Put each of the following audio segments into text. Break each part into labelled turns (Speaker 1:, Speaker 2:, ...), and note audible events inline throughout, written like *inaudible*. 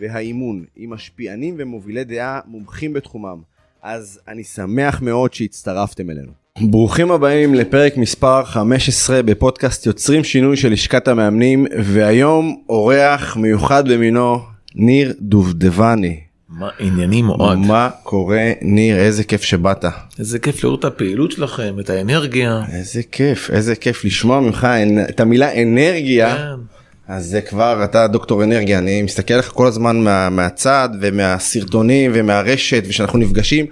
Speaker 1: והאימון עם משפיענים ומובילי דעה מומחים בתחומם. אז אני שמח מאוד שהצטרפתם אלינו. ברוכים הבאים לפרק מספר 15 בפודקאסט יוצרים שינוי של לשכת המאמנים והיום אורח מיוחד במינו ניר דובדבני.
Speaker 2: מה עניינים אוהד?
Speaker 1: מה קורה ניר איזה כיף שבאת.
Speaker 2: איזה כיף לראות את הפעילות שלכם, את האנרגיה.
Speaker 1: איזה כיף איזה כיף לשמוע ממך את המילה אנרגיה.
Speaker 2: כן.
Speaker 1: אז זה כבר אתה דוקטור אנרגיה אני מסתכל עליך כל הזמן מה, מהצד ומהסרטונים ומהרשת ושאנחנו נפגשים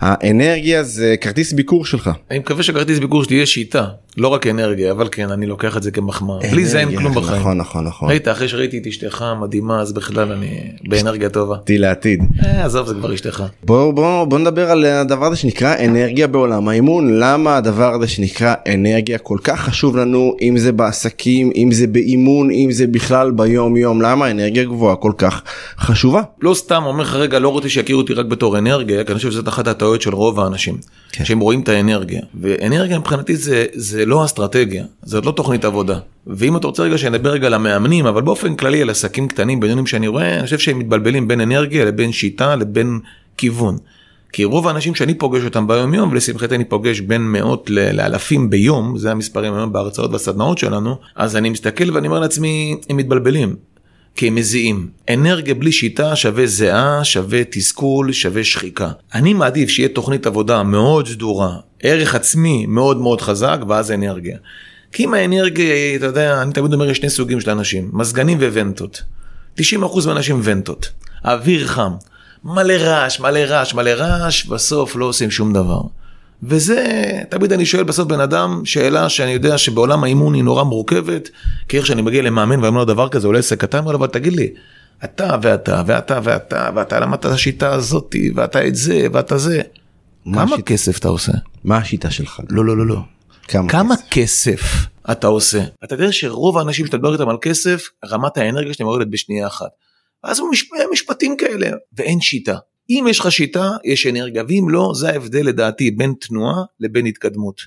Speaker 1: האנרגיה זה כרטיס ביקור שלך.
Speaker 2: אני מקווה שכרטיס ביקור שלי יהיה שיטה, לא רק אנרגיה, אבל כן, אני לוקח את זה כמחמאה. בלי זה אין כלום בחיים.
Speaker 1: נכון נכון נכון.
Speaker 2: ראית, אחרי שראיתי את אשתך מדהימה, אז בכלל אני באנרגיה טובה.
Speaker 1: עתיד לעתיד.
Speaker 2: אה, עזוב, זה כבר אשתך.
Speaker 1: בוא בוא בוא נדבר על הדבר הזה שנקרא אנרגיה בעולם האימון למה הדבר הזה שנקרא אנרגיה כל כך חשוב לנו אם זה בעסקים אם זה באימון אם זה בכלל ביום יום למה אנרגיה גבוהה כל כך חשובה.
Speaker 2: לא סתם אומר לך רגע לא רוצה שיכירו אותי רק בתור אנרגיה כי אני חושב שזאת אחת הטעויות של רוב האנשים
Speaker 1: כן.
Speaker 2: שהם רואים את האנרגיה ואנרגיה מבחינתי זה זה לא אסטרטגיה זאת לא תוכנית עבודה ואם אתה רוצה רגע שנדבר רגע על המאמנים אבל באופן כללי על עסקים קטנים בינונים שאני רואה אני חושב שהם מתבלבלים בין אנרגיה לבין שיטה לבין כיוון. כי רוב האנשים שאני פוגש אותם ביום יום ולשמחתי אני פוגש בין מאות לאלפים ביום זה המספרים היום בהרצאות והסדנאות שלנו אז אני מסתכל ואני אומר לעצמי הם מתבלבלים. כי הם מזיעים. אנרגיה בלי שיטה שווה זיעה, שווה תסכול, שווה שחיקה. אני מעדיף שיהיה תוכנית עבודה מאוד סדורה, ערך עצמי מאוד מאוד חזק, ואז אנרגיה. כי אם האנרגיה, אתה יודע, אני תמיד אומר יש שני סוגים של אנשים, מזגנים וונטות. 90% מהאנשים ונטות. אוויר חם. מלא רעש, מלא רעש, מלא רעש, בסוף לא עושים שום דבר. וזה, תמיד אני שואל בסוף בן אדם שאלה שאני יודע שבעולם האימון היא נורא מורכבת, כי איך שאני מגיע למאמן ואומר לו דבר כזה, אולי עסק קטן, אבל תגיד לי, אתה ואתה ואתה ואתה ואתה למדת את השיטה הזאתי ואתה את זה ואתה זה.
Speaker 1: מה
Speaker 2: כמה
Speaker 1: השיטה?
Speaker 2: כסף אתה עושה?
Speaker 1: מה השיטה שלך?
Speaker 2: לא לא לא לא.
Speaker 1: כמה?
Speaker 2: כמה כסף אתה עושה? אתה יודע שרוב האנשים שאתה מדבר איתם על כסף, רמת האנרגיה שלהם יורדת בשנייה אחת. אז. משפטים כאלה, ואין שיטה. אם יש לך שיטה, יש אנרגיה, ואם לא, זה ההבדל לדעתי בין תנועה לבין התקדמות.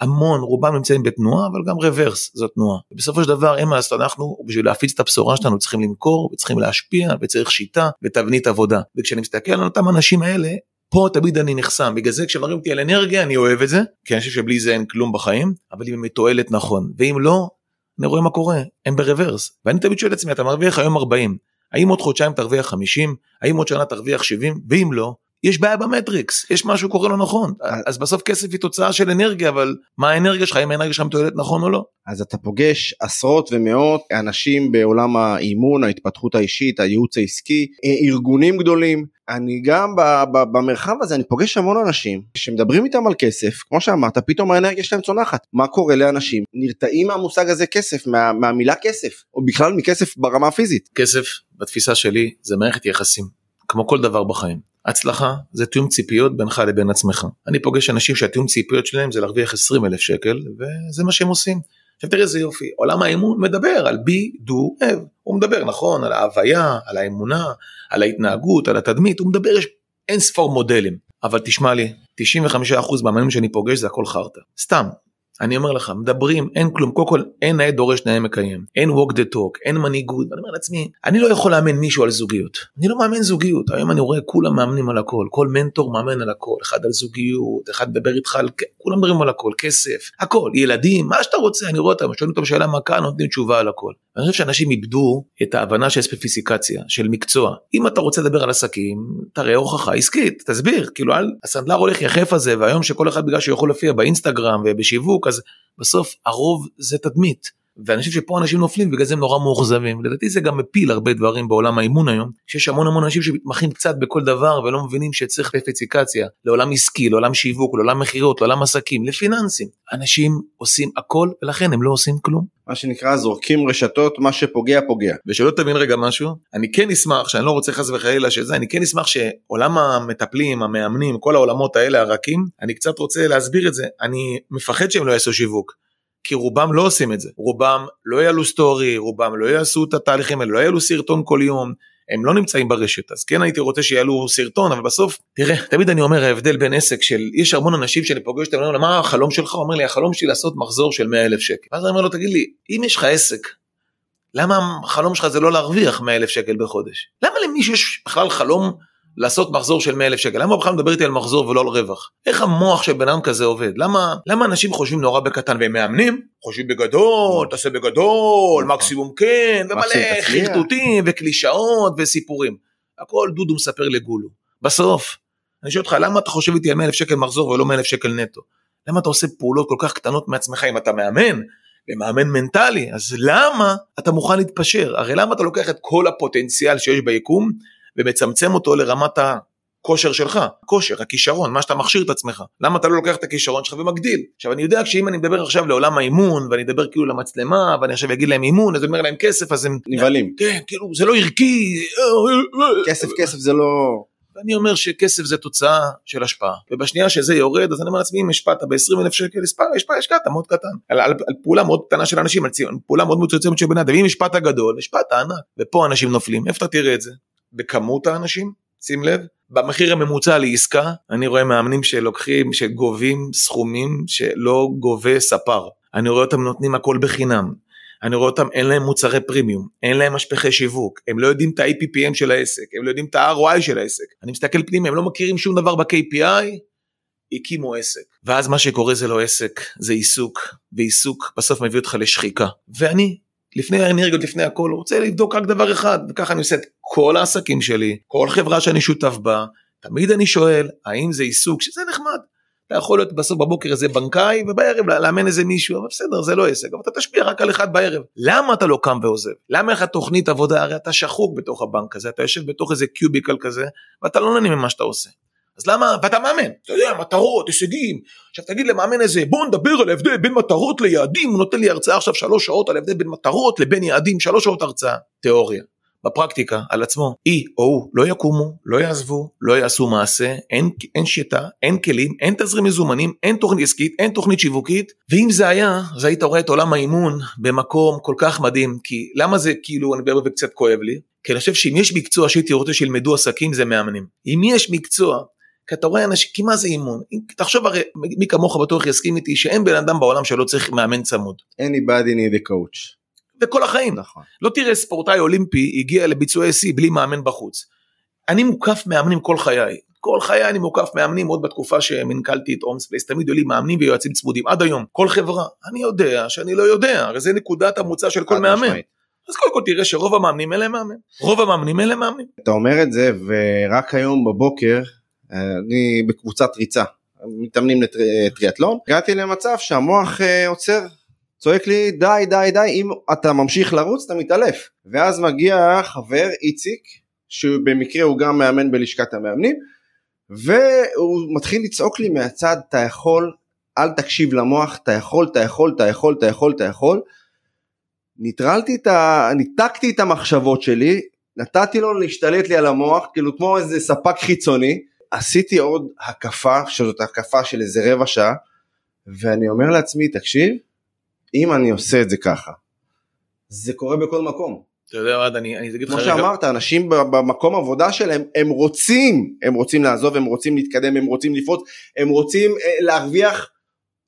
Speaker 2: המון, רובם נמצאים בתנועה, אבל גם רוורס זו תנועה. בסופו של דבר, אין מה לעשות, אנחנו, בשביל להפיץ את הבשורה שלנו, צריכים למכור, וצריכים להשפיע, וצריך שיטה ותבנית עבודה. וכשאני מסתכל על אותם אנשים האלה, פה תמיד אני נחסם, בגלל זה כשמראים אותי על אנרגיה אני אוהב את זה, כי אני חושב שבלי זה אין כלום בחיים, אבל אם היא מתועלת נכון, ואם לא, אני רואה מה קורה, הם ברוורס. ואני תמיד שואל את עצמי, אתה מרוויח היום 40, האם עוד חודשיים תרוויח 50, האם עוד שנה תרוויח 70, ואם לא, יש בעיה במטריקס, יש משהו קורה לא נכון. אז בסוף כסף היא תוצאה של אנרגיה, אבל מה האנרגיה שלך, האם האנרגיה שלך מתועלת נכון או לא?
Speaker 1: אז אתה פוגש עשרות ומאות אנשים בעולם האימון, ההתפתחות האישית, הייעוץ העסקי, אה, ארגונים גדולים. אני גם ב- ב- במרחב הזה אני פוגש המון אנשים שמדברים איתם על כסף, כמו שאמרת, פתאום האנרגיה שלהם צונחת. מה קורה לאנשים? נרתעים מהמושג הזה כסף, מה, מהמילה כסף, או בכלל מכסף ברמה הפיזית.
Speaker 2: כסף, בתפיסה שלי, זה מערכת יחסים, כמו כל דבר בחיים. הצלחה זה תיאום ציפיות בינך לבין עצמך. אני פוגש אנשים שהתיאום ציפיות שלהם זה להרוויח 20 אלף שקל, וזה מה שהם עושים. עכשיו תראה איזה יופי, עולם האמון מדבר על בי, דו, אב. הוא מדבר נכון על ההוויה, על האמונה, על ההתנהגות, על התדמית, הוא מדבר, יש אין ספור מודלים. אבל תשמע לי, 95% מהמאמנים שאני פוגש זה הכל חרטא. סתם. אני אומר לך, מדברים, אין כלום, קודם כל אין נאה דורש נאה מקיים, אין walk the talk, אין מנהיגות, ואני אומר לעצמי, אני לא יכול לאמן מישהו על זוגיות, אני לא מאמן זוגיות, היום אני רואה כולם מאמנים על הכל, כל מנטור מאמן על הכל, אחד על זוגיות, אחד מדבר איתך על, כולם מדברים על הכל, כסף, הכל, ילדים, מה שאתה רוצה, אני רואה אותם, שואלים אותם שאלה מה כאן, נותנים תשובה על הכל. אני חושב שאנשים איבדו את ההבנה של ספציפיקציה, של מקצוע. אם אתה רוצה לדבר על עסקים, תראה הוכחה עסקית, תסביר, כאילו הסנדלר הולך יחף הזה, והיום שכל אחד בגלל שהוא יכול להופיע באינסטגרם ובשיווק, אז בסוף הרוב זה תדמית. ואני חושב שפה אנשים נופלים בגלל זה הם נורא מאוכזבים. לדעתי זה גם מפיל הרבה דברים בעולם האימון היום, שיש המון המון אנשים שמתמחים קצת בכל דבר ולא מבינים שצריך ספציפיקציה לעולם עסקי, לעולם שיווק, לעולם מכירות, לעולם עסקים, לפיננסים. אנשים עושים הכל ולכן הם לא עושים כלום.
Speaker 1: מה שנקרא זורקים רשתות, מה שפוגע פוגע.
Speaker 2: ושלא תבין רגע משהו, אני כן אשמח, שאני לא רוצה חס וחלילה שזה, אני כן אשמח שעולם המטפלים, המאמנים, כל העולמות האלה הרכים, אני קצת רוצה להסביר את זה, אני מפחד שהם לא יעשו שיווק. כי רובם לא עושים את זה, רובם לא יעלו סטורי, רובם לא יעשו את התהליכים האלה, לא יעלו סרטון כל יום, הם לא נמצאים ברשת, אז כן הייתי רוצה שיעלו סרטון, אבל בסוף, תראה, תמיד אני אומר ההבדל בין עסק של, יש המון אנשים שאני פוגש אותם, אומר, מה החלום שלך? הוא אומר לי, החלום שלי לעשות מחזור של 100 אלף שקל. ואז אני אומר לו, תגיד לי, אם יש לך עסק, למה החלום שלך זה לא להרוויח 100 אלף שקל בחודש? למה למישהו יש בכלל חלום לעשות מחזור של 100 אלף שקל? למה בכלל מדבר איתי על מחזור ולא על רווח? איך המוח של בן אדם כזה עובד? למה, למה אנשים חושבים נורא בקטן והם מאמנים? חושבים בגדול, תעשה בגדול, נכון. מקסימום כן, ומלא חרטוטים וקלישאות וסיפורים. הכל דודו מספר לגולו. בסוף, אני שואל אותך, למה אתה חושב איתי על 100 אלף שקל מחזור ולא 100 אלף שקל נטו? למה אתה עושה פעולות כל כך קטנות מעצמך אם אתה מאמן? ומאמן מנטלי, אז למה אתה מוכן להתפשר? הרי למה אתה לוקח את כל הפוטנציאל שיש ביקום ומצמצם אותו לרמת הכושר שלך, כושר, הכישרון, מה שאתה מכשיר את עצמך. למה אתה לא לוקח את הכישרון שלך ומגדיל? עכשיו אני יודע שאם אני מדבר עכשיו לעולם האימון ואני אדבר כאילו למצלמה ואני עכשיו אגיד להם אימון אז אני אומר להם כסף אז הם
Speaker 1: נבהלים.
Speaker 2: כן, כאילו זה לא ערכי.
Speaker 1: כסף כסף זה לא...
Speaker 2: ואני אומר שכסף זה תוצאה של השפעה ובשנייה שזה יורד אז אני אומר לעצמי אם השפעת ב-20 אלף שקל השקעת מאוד קטן על, על, על פעולה מאוד קטנה של אנשים על פעולה מאוד מצומצמת של בן אדם ואם השפעת גדול השפעת ענק ופה אנשים נופלים איפה אתה תראה את זה בכמות האנשים, שים לב, במחיר הממוצע לעסקה, אני רואה מאמנים שלוקחים, שגובים סכומים שלא גובה ספר. אני רואה אותם נותנים הכל בחינם. אני רואה אותם, אין להם מוצרי פרימיום, אין להם משפחי שיווק, הם לא יודעים את ה-APPM של העסק, הם לא יודעים את ה-ROI של העסק. אני מסתכל פנימה, הם לא מכירים שום דבר ב-KPI, הקימו עסק. ואז מה שקורה זה לא עסק, זה עיסוק, ועיסוק בסוף מביא אותך לשחיקה. ואני לפני האנרגיות, לפני הכל, הוא רוצה לבדוק רק דבר אחד, וככה אני עושה את כל העסקים שלי, כל חברה שאני שותף בה, תמיד אני שואל, האם זה עיסוק, שזה נחמד. אתה יכול להיות בסוף בבוקר איזה בנקאי ובערב לאמן איזה מישהו אבל בסדר זה לא עסק אבל אתה תשפיע רק על אחד בערב. למה אתה לא קם ועוזב? למה לך תוכנית עבודה? הרי אתה שחוק בתוך הבנק הזה אתה יושב בתוך איזה קיוביקל כזה ואתה לא נהנה ממה שאתה עושה אז למה, ואתה מאמן, אתה יודע, מטרות, הישגים. עכשיו תגיד למאמן איזה, בוא נדבר על ההבדל בין מטרות ליעדים, הוא נותן לי הרצאה עכשיו שלוש שעות על ההבדל בין מטרות לבין יעדים, שלוש שעות הרצאה. תיאוריה. בפרקטיקה, על עצמו, היא או הוא לא יקומו, לא יעזבו, לא יעשו מעשה, אין, אין שיטה, אין כלים, אין תזרים מזומנים, אין תוכנית עסקית, אין תוכנית שיווקית, ואם זה היה, אז היית רואה את עולם האימון במקום כל כך מדהים, כי למה זה כאילו, אני מדבר וקצת כואב לי, כי אני חושב שאם יש מקצוע שהייתי רוצה שילמדו עסקים זה מאמנים. אם יש מקצוע כי אתה רואה אנשים, כי מה זה אימון? תחשוב הרי, מי כמוך בטוח יסכים איתי שאין בן אדם בעולם שלא צריך מאמן צמוד.
Speaker 1: anybody need a coach.
Speaker 2: וכל החיים. נכון. לא תראה ספורטאי אולימפי הגיע לביצועי שיא בלי מאמן בחוץ. אני מוקף מאמנים כל חיי. כל חיי אני מוקף מאמנים עוד בתקופה שמנכלתי את Holmes Place, תמיד היו לי מאמנים ויועצים צמודים עד היום. כל חברה, אני יודע שאני לא יודע, הרי זה נקודת המוצא של כל מאמן. משמעית. אז קודם כל תראה שרוב המאמנים אלה מאמן. רוב המאמנים אלה מאמנים.
Speaker 1: אתה אומר את זה ורק היום בבוקר אני בקבוצת ריצה, מתאמנים לטריאטלון, הגעתי למצב שהמוח אה, עוצר, צועק לי די די די אם אתה ממשיך לרוץ אתה מתעלף. ואז מגיע חבר איציק שבמקרה הוא גם מאמן בלשכת המאמנים והוא מתחיל לצעוק לי מהצד אתה יכול אל תקשיב למוח אתה יכול אתה יכול אתה יכול אתה יכול אתה יכול. ניטרלתי את ה... ניתקתי את המחשבות שלי נתתי לו להשתלט לי על המוח כאילו כמו איזה ספק חיצוני עשיתי עוד הקפה, שזאת הקפה של איזה רבע שעה, ואני אומר לעצמי, תקשיב, אם אני עושה את זה ככה, זה קורה בכל מקום.
Speaker 2: אתה יודע מה, אני, אני אגיד לך.
Speaker 1: כמו שאמרת, אנשים במקום עבודה שלהם, הם רוצים, הם רוצים לעזוב, הם רוצים להתקדם, הם רוצים לפרוץ, הם רוצים אה, להרוויח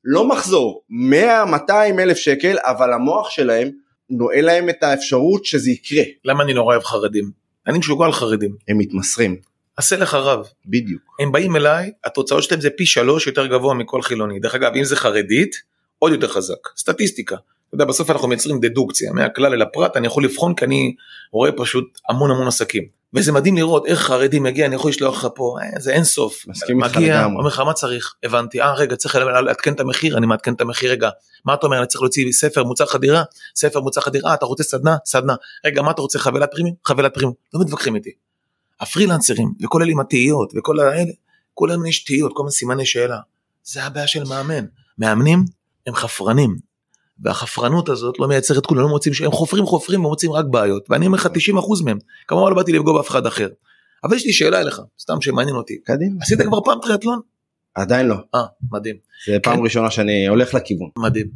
Speaker 1: לא מחזור, 100-200 אלף שקל, אבל המוח שלהם נועל להם את האפשרות שזה יקרה.
Speaker 2: למה אני נורא אוהב חרדים? אני משוגע על חרדים.
Speaker 1: הם מתמסרים.
Speaker 2: עשה לך רב.
Speaker 1: בדיוק.
Speaker 2: הם באים אליי, התוצאות שלהם זה פי שלוש יותר גבוה מכל חילוני. דרך אגב, אם זה חרדית, עוד יותר חזק. סטטיסטיקה. אתה יודע, בסוף אנחנו מייצרים דדוקציה, מהכלל אל הפרט, אני יכול לבחון כי אני רואה פשוט המון המון עסקים. וזה מדהים לראות איך חרדי מגיע, אני יכול לשלוח לך פה, אה, זה אין סוף.
Speaker 1: מסכים איתך
Speaker 2: מגיע,
Speaker 1: לגמרי.
Speaker 2: אומר לך מה צריך, הבנתי, אה רגע צריך לעדכן את המחיר, אני מעדכן את המחיר, רגע, מה אתה אומר, אני צריך להוציא ספר מוצר חדירה, ספר מוצר חדירה, אתה רוצה סדנה, סדנה, רגע מה אתה רוצה חבילת פרימיום, חבילת פרימיום, לא מתווכחים איתי. הפרילנסרים וכל אלה עם התהיות וכל האלה, כולם יש תהיות, כל מיני סימני שאלה. זה הבעיה של מאמן. מאמנים הם חפרנים. והחפרנות הזאת לא מייצרת כלום, לא מוצאים, הם חופרים חופרים ומוצאים רק בעיות. ואני אומר לך 90% מהם, כמובן לא באתי לפגוע באף אחד אחר. אבל יש לי שאלה אליך, סתם שמעניין אותי.
Speaker 1: קדימה.
Speaker 2: עשית כבר פעם טריאטלון?
Speaker 1: עדיין לא.
Speaker 2: אה, מדהים,
Speaker 1: זה פעם
Speaker 2: כן.
Speaker 1: ראשונה שאני הולך לכיוון.
Speaker 2: מדהים.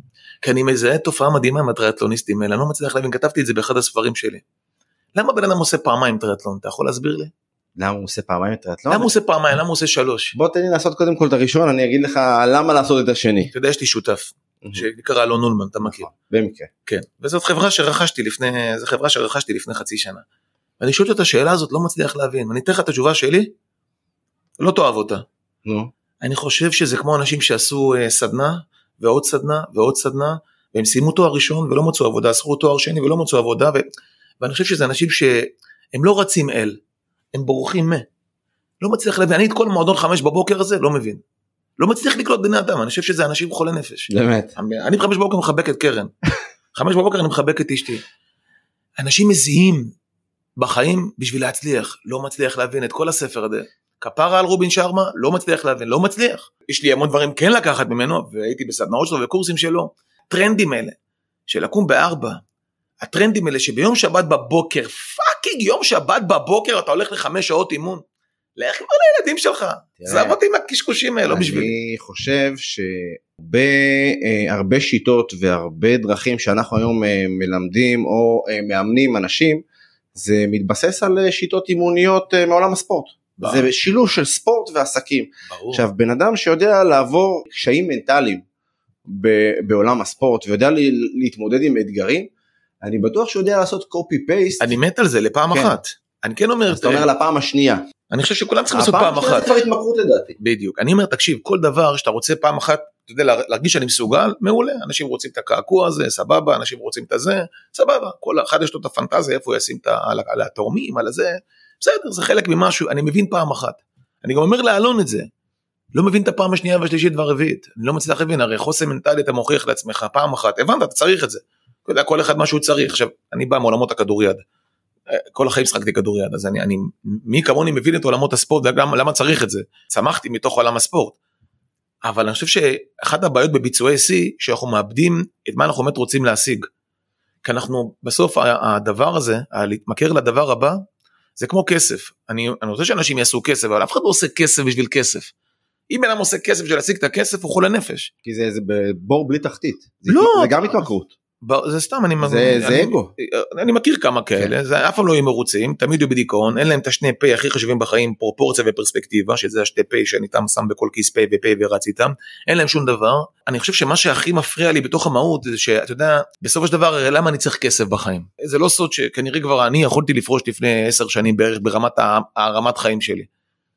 Speaker 2: כי אני מזהה תופעה מדהימה עם הטריאטלוניסטים האלה, אני לא מצליח להבין, כתבתי את זה באחד הספרים שלי. למה בן אדם עושה פעמיים טריאטלון, אתה יכול להסביר לי?
Speaker 1: למה הוא עושה פעמיים טריאטלון?
Speaker 2: למה הוא עושה פעמיים, למה הוא עושה שלוש?
Speaker 1: בוא תן לי לעשות קודם כל את הראשון, אני אגיד לך למה לעשות את השני.
Speaker 2: אתה יודע, יש לי שותף, שנקרא אלון נולמן, אתה מכיר.
Speaker 1: במקרה.
Speaker 2: כן, וזאת חברה שרכשתי לפני, זו חברה שרכשתי לפני חצי שנה. ואני שואל את השאלה הזאת, לא מצליח להבין. ואני אתן לך את התשובה שלי, לא תאהב אותה.
Speaker 1: נו.
Speaker 2: אני חושב שזה כמו אנשים שעשו אה, סדנה, ועוד סדנה, ועוד סדנה, והם סיימו תואר ראשון ולא מצאו עבודה, עשו תואר שני ולא מצאו עבודה, ו... ואני חושב שזה אנשים שהם לא רצים אל, הם בורחים מ. לא מצליח להבין, אני את כל מועדון חמש בבוקר הזה לא מבין. לא מצליח לקלוט בני אדם, אני חושב שזה אנשים חולי נפש.
Speaker 1: באמת.
Speaker 2: אני בחמש בבוקר מחבק את קרן. *laughs* חמש בבוקר אני מחבק את אשתי. אנשים מזיעים בחיים בשביל להצליח, לא מצליח להבין את כל הספר הזה. כפרה על רובין שארמה, לא מצליח להבין, לא מצליח. יש לי המון דברים כן לקחת ממנו, והייתי בסדנאות שלו וקורסים שלו. טרנדים אלה, של לקום בארבע, הטרנדים האלה שביום שבת בבוקר, fucking יום שבת בבוקר אתה הולך לחמש שעות אימון. לך כבר לילדים שלך, עזב אותי עם הקשקושים האלה, לא בשבילי.
Speaker 1: אני חושב שהרבה אה, שיטות והרבה דרכים שאנחנו היום אה, מלמדים או אה, מאמנים אנשים, זה מתבסס על שיטות אימוניות מעולם הספורט.
Speaker 2: ברור.
Speaker 1: זה שילוב של ספורט ועסקים.
Speaker 2: ברור.
Speaker 1: עכשיו בן אדם שיודע לעבור קשיים מנטליים ב- בעולם הספורט ויודע להתמודד עם אתגרים, אני בטוח שהוא יודע לעשות קופי פייסט.
Speaker 2: אני מת על זה לפעם
Speaker 1: כן.
Speaker 2: אחת. אני כן אומר,
Speaker 1: אז אתה אומר לפעם השנייה.
Speaker 2: אני חושב שכולם צריכים לעשות פעם אחת.
Speaker 1: זה כבר התמכרות לדעתי.
Speaker 2: בדיוק. אני אומר, תקשיב, כל דבר שאתה רוצה פעם אחת, אתה יודע, לה- להרגיש שאני מסוגל, מעולה. אנשים רוצים את הקעקוע הזה, סבבה, אנשים רוצים את הזה, סבבה. כל אחד יש לו את הפנטזיה, איפה הוא ישים את ה... על, ה- על התורמים, על הזה, בסדר, זה חלק ממשהו, אני מבין פעם אחת. אני גם אומר לאלון את זה. לא מבין את הפעם השנייה והשלישית והרביעית. אני לא מצליח להבין, הרי חוסן מנטלי אתה מוכיח לעצמך פעם אחת, הבנת, אתה צריך את זה. אתה יודע, כל אחד מה שהוא צריך. עכשיו, אני בא מעולמות הכדוריד. אה, כל החיים שחקתי כדוריד, אז אני, אני, מי כמוני מבין את עולמות הספורט וגם למה צריך את זה. צמחתי מתוך עולם הספורט. אבל אני חושב שאחת הבעיות בביצועי שיא, שאנחנו מאבדים את מה אנחנו באמת רוצים להשיג. כי אנחנו בסוף הדבר הזה, להתמכר לדבר הבא, זה כמו כסף. אני, אני רוצה שאנשים יעשו כסף, אבל אף אחד לא עושה כסף בשביל כסף. אם בן אדם עושה כסף בשביל להשיג את הכסף, הוא חולה נפש.
Speaker 1: כי זה, זה בור בלי תחתית. זה,
Speaker 2: לא.
Speaker 1: זה גם התמכרות.
Speaker 2: זה סתם, אני...
Speaker 1: זה-
Speaker 2: אני,
Speaker 1: זה אגו.
Speaker 2: אני, אני מכיר כמה כאלה, זה אף פעם לא יהיו מרוצים, תמיד יהיו בדיכאון, אין להם את השני פה הכי חשובים בחיים, פרופורציה ופרספקטיבה, שזה השתי פה שאני תם שם בכל כיס פה ופה ורץ איתם, אין להם שום דבר. אני חושב שמה שהכי מפריע לי בתוך המהות, זה שאתה יודע, בסופו של דבר, למה אני צריך כסף בחיים? זה לא סוד שכנראה כבר אני יכולתי לפרוש לפני עשר שנים בערך ברמת הרמת חיים שלי.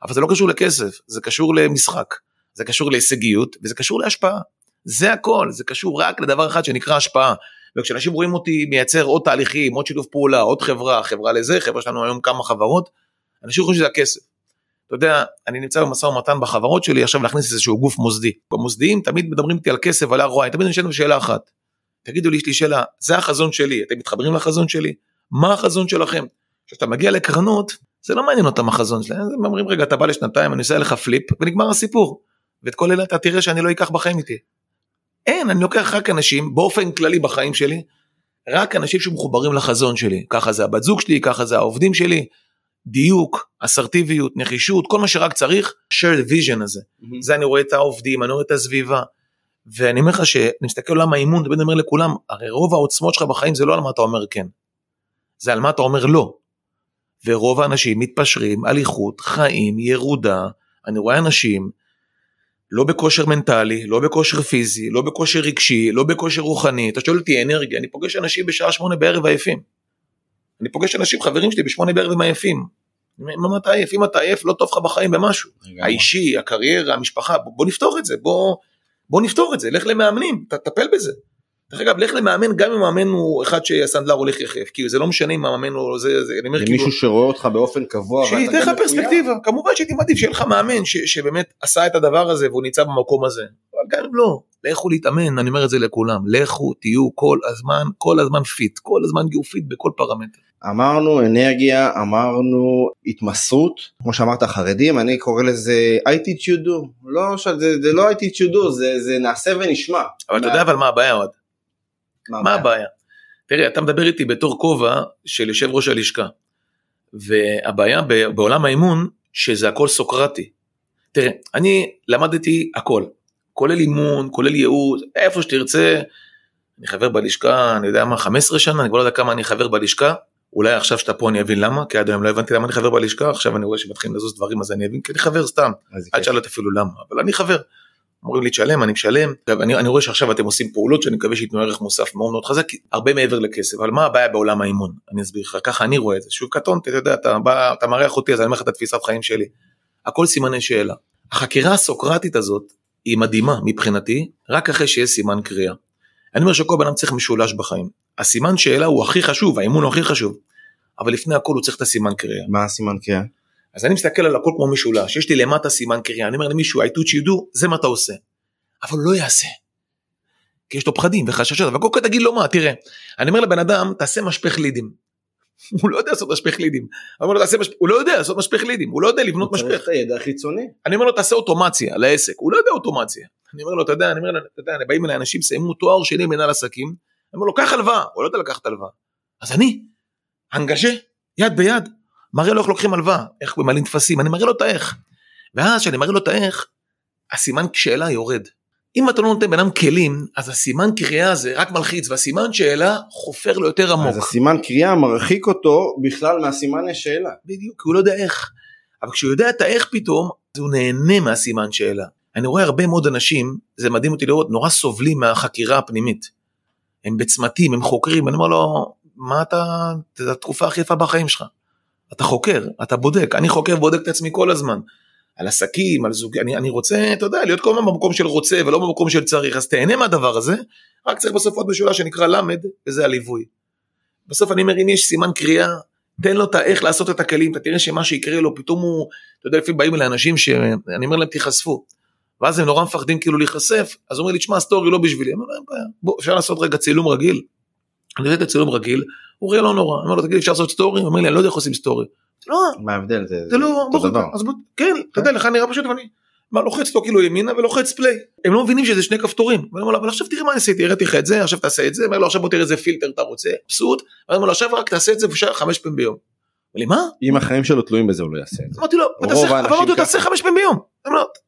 Speaker 2: אבל זה לא קשור לכסף, זה קשור למשחק, זה קשור להישגיות וזה קשור להשפעה. זה הכל, זה קשור רק לדבר אחד שנקרא השפעה. וכשאנשים רואים אותי מייצר עוד תהליכים, עוד שיתוף פעולה, עוד חברה, חברה לזה, חברה שלנו היום כמה חברות, אנשים חושבים שזה הכסף. אתה יודע, אני נמצא במשא ומתן בחברות שלי עכשיו להכניס איזשהו גוף מוסדי. במוסדיים תמיד מדברים איתי על כסף, על ROI, תמיד נשאלת בשאלה אחת. תגידו לי, יש לי שאלה, זה החזון שלי, אתם מתחברים לחזון שלי? מה החזון שלכם? כשאתה מגיע לקרנות, זה לא מעניין אותם החזון שלהם, הם אומרים רגע, אתה בא לשנתיים, אני עושה לך פליפ, ונגמר הסיפור. ואת כל אלה אתה תראה שאני לא אקח בחיים איתי. אין, אני לוקח רק אנשים, באופן כללי בחיים שלי, רק אנשים שמחוברים לחזון שלי. ככה זה הבת זוג שלי, ככה זה העובדים שלי. דיוק, אסרטיביות, נחישות, כל מה שרק צריך, shared vision הזה. זה אני רואה את העובדים, אני רואה את הסביבה. ואני אומר לך שאני מסתכל על עולם האימון, תמיד אומר לכולם, הרי רוב העוצמות שלך בחיים זה לא על מה אתה אומר כן. זה על מה אתה אומר לא. ורוב האנשים מתפשרים על איכות חיים ירודה. אני רואה אנשים לא בכושר מנטלי, לא בכושר פיזי, לא בכושר רגשי, לא בכושר רוחני. אתה שואל אותי אנרגיה, אני פוגש אנשים בשעה שמונה בערב עייפים. אני פוגש אנשים, חברים שלי, בשמונה בערב הם עייפים. מה אתה עייף? אם אתה עייף, לא טוב לך בחיים במשהו. האישי, הקריירה, המשפחה, בוא, בוא נפתור את זה, בוא, בוא נפתור את זה, לך למאמנים, תטפל בזה. דרך אגב, לך למאמן, גם אם המאמן הוא אחד שהסנדלר הולך יחף, כי זה לא משנה אם המאמן הוא זה, זה, אני אומר כאילו,
Speaker 1: מישהו שרואה אותך באופן קבוע.
Speaker 2: שייתן לך. פרספקטיבה, כמובן שהייתי מעדיף שיהיה לך מאמן ש, שבאמת עשה את הדבר הזה והוא נמצא במקום הזה, אבל גם אם לא, לכו להתאמן, אני אומר את זה לכולם, לכו תהיו כל הזמן, כל הזמן fit, כל הזמן תהיו fit בכל פרמטר.
Speaker 1: אמרנו אנרגיה, אמרנו התמסרות, כמו שאמרת חרדים, אני קורא לזה you do, לא, זה, זה לא you do, זה, זה נעשה ונשמע.
Speaker 2: אבל אתה יודע אבל מה הבעיה עוד? מה
Speaker 1: הבעיה?
Speaker 2: הבעיה? תראה, אתה מדבר איתי בתור כובע של יושב ראש הלשכה, והבעיה בעולם האימון, שזה הכל סוקרטי. תראה, אני למדתי הכל, כולל אימון, כולל ייעוץ, איפה שתרצה, אני חבר בלשכה, אני יודע מה, 15 שנה, אני כבר לא יודע כמה אני חבר בלשכה, אולי עכשיו שאתה פה אני אבין למה, כי עד היום לא הבנתי למה אני חבר בלשכה, עכשיו אני רואה שמתחילים לזוז דברים אז אני אבין, כי אני חבר סתם, אל. תשאל אותי אפילו למה, אבל אני חבר. אומרים לי תשלם, אני משלם. אגב, אני, אני רואה שעכשיו אתם עושים פעולות שאני מקווה שייתנו ערך מוסף מאוד מאוד חזק, הרבה מעבר לכסף, אבל מה הבעיה בעולם האימון? אני אסביר לך, ככה אני רואה את זה. שוב קטונתי, אתה יודע, אתה אתה מארח אותי, אז אני אומר לך את התפיסת חיים שלי. הכל סימני שאלה. החקירה הסוקרטית הזאת היא מדהימה מבחינתי, רק אחרי שיש סימן קריאה. אני אומר שכל בן אדם צריך משולש בחיים. הסימן שאלה הוא הכי חשוב, האימון הוא הכי חשוב. אבל לפני הכל הוא צריך את הסימן קריאה.
Speaker 1: מה הסימן קריאה?
Speaker 2: אז אני מסתכל על הכל כמו משולש, יש לי למטה סימן קריאה, אני אומר למישהו, I touch you do, זה מה אתה עושה. אבל הוא לא יעשה. כי יש לו פחדים וחששות, אבל קודם כל תגיד לו מה, תראה, אני אומר לבן אדם, תעשה משפך לידים. *laughs* הוא לא יודע לעשות משפך לידים. אומר לו, תעשה משפך, הוא לא יודע לעשות משפך לידים, הוא לא יודע לבנות
Speaker 1: הוא צריך
Speaker 2: משפך.
Speaker 1: את הידע החיצוני.
Speaker 2: אני אומר לו, תעשה אוטומציה לעסק, הוא לא יודע אוטומציה. אני אומר לו, אתה יודע, אני אומר לו, אתה יודע, באים אליי אנשים, סיימו תואר שני במנהל עסקים, אני אומר לו, קח הלוואה, הוא לא יודע לקחת הלוואה. אז אני, הנגשה, יד ביד, מראה לו איך לוקחים הלוואה, איך ממלאים טפסים, אני מראה לו את האיך. ואז כשאני מראה לו את האיך, הסימן שאלה יורד. אם אתה לא נותן בן אדם כלים, אז הסימן קריאה הזה רק מלחיץ, והסימן שאלה חופר לו יותר עמוק.
Speaker 1: אז הסימן קריאה מרחיק אותו בכלל מהסימן השאלה.
Speaker 2: בדיוק, כי הוא לא יודע איך. אבל כשהוא יודע את האיך פתאום, אז הוא נהנה מהסימן שאלה. אני רואה הרבה מאוד אנשים, זה מדהים אותי לראות, נורא סובלים מהחקירה הפנימית. הם בצמתים, הם חוקרים, אני אומר לו, מה אתה, זו התקופה הכי יפה בחיים שלך. אתה חוקר, אתה בודק, אני חוקר ובודק את עצמי כל הזמן. על עסקים, על זוג, אני, אני רוצה, אתה יודע, להיות כל הזמן במקום של רוצה ולא במקום של צריך, אז תהנה מהדבר הזה, רק צריך בסוף עוד משולש שנקרא למד, וזה הליווי. בסוף אני אומר, אם יש סימן קריאה, תן לו את האיך לעשות את הכלים, אתה תראה שמה שיקרה לו, פתאום הוא, אתה יודע, לפעמים באים אליי אנשים שאני אומר להם תיחשפו, ואז הם נורא מפחדים כאילו להיחשף, אז הוא אומר לי, תשמע, סטורי לא בשבילי, אני אומר בוא, אפשר לעשות רגע צילום רגיל, אני רואה את הצילום רגיל, הוא רואה לא נורא, אומר לו, תגיד, אפשר לעשות סטורי? הוא אומר לי, אני לא יודע איך עושים סטורי. לא,
Speaker 1: מה ההבדל? זה,
Speaker 2: זה לא,
Speaker 1: אותו
Speaker 2: כן, אתה יודע, לך נראה פשוט, ואני, מה, לוחץ לו כאילו ימינה ולוחץ play. הם לא מבינים שזה שני כפתורים. ואני אומר לו, אבל עכשיו תראה מה אני עשיתי, הראיתי לך את זה, עכשיו תעשה את זה, אומר לו, עכשיו בוא תראה איזה פילטר אתה רוצה, מבסוט, ואני אומר לו, עכשיו רק תעשה את זה חמש פעמים ביום. אומר לי, מה?
Speaker 1: אם החיים שלו תלויים בזה הוא לא יעשה את זה.
Speaker 2: אמרתי לו,
Speaker 1: רוב
Speaker 2: "ותעשה- אבל אמרתי לו. תעשה חמש פעמים ביום.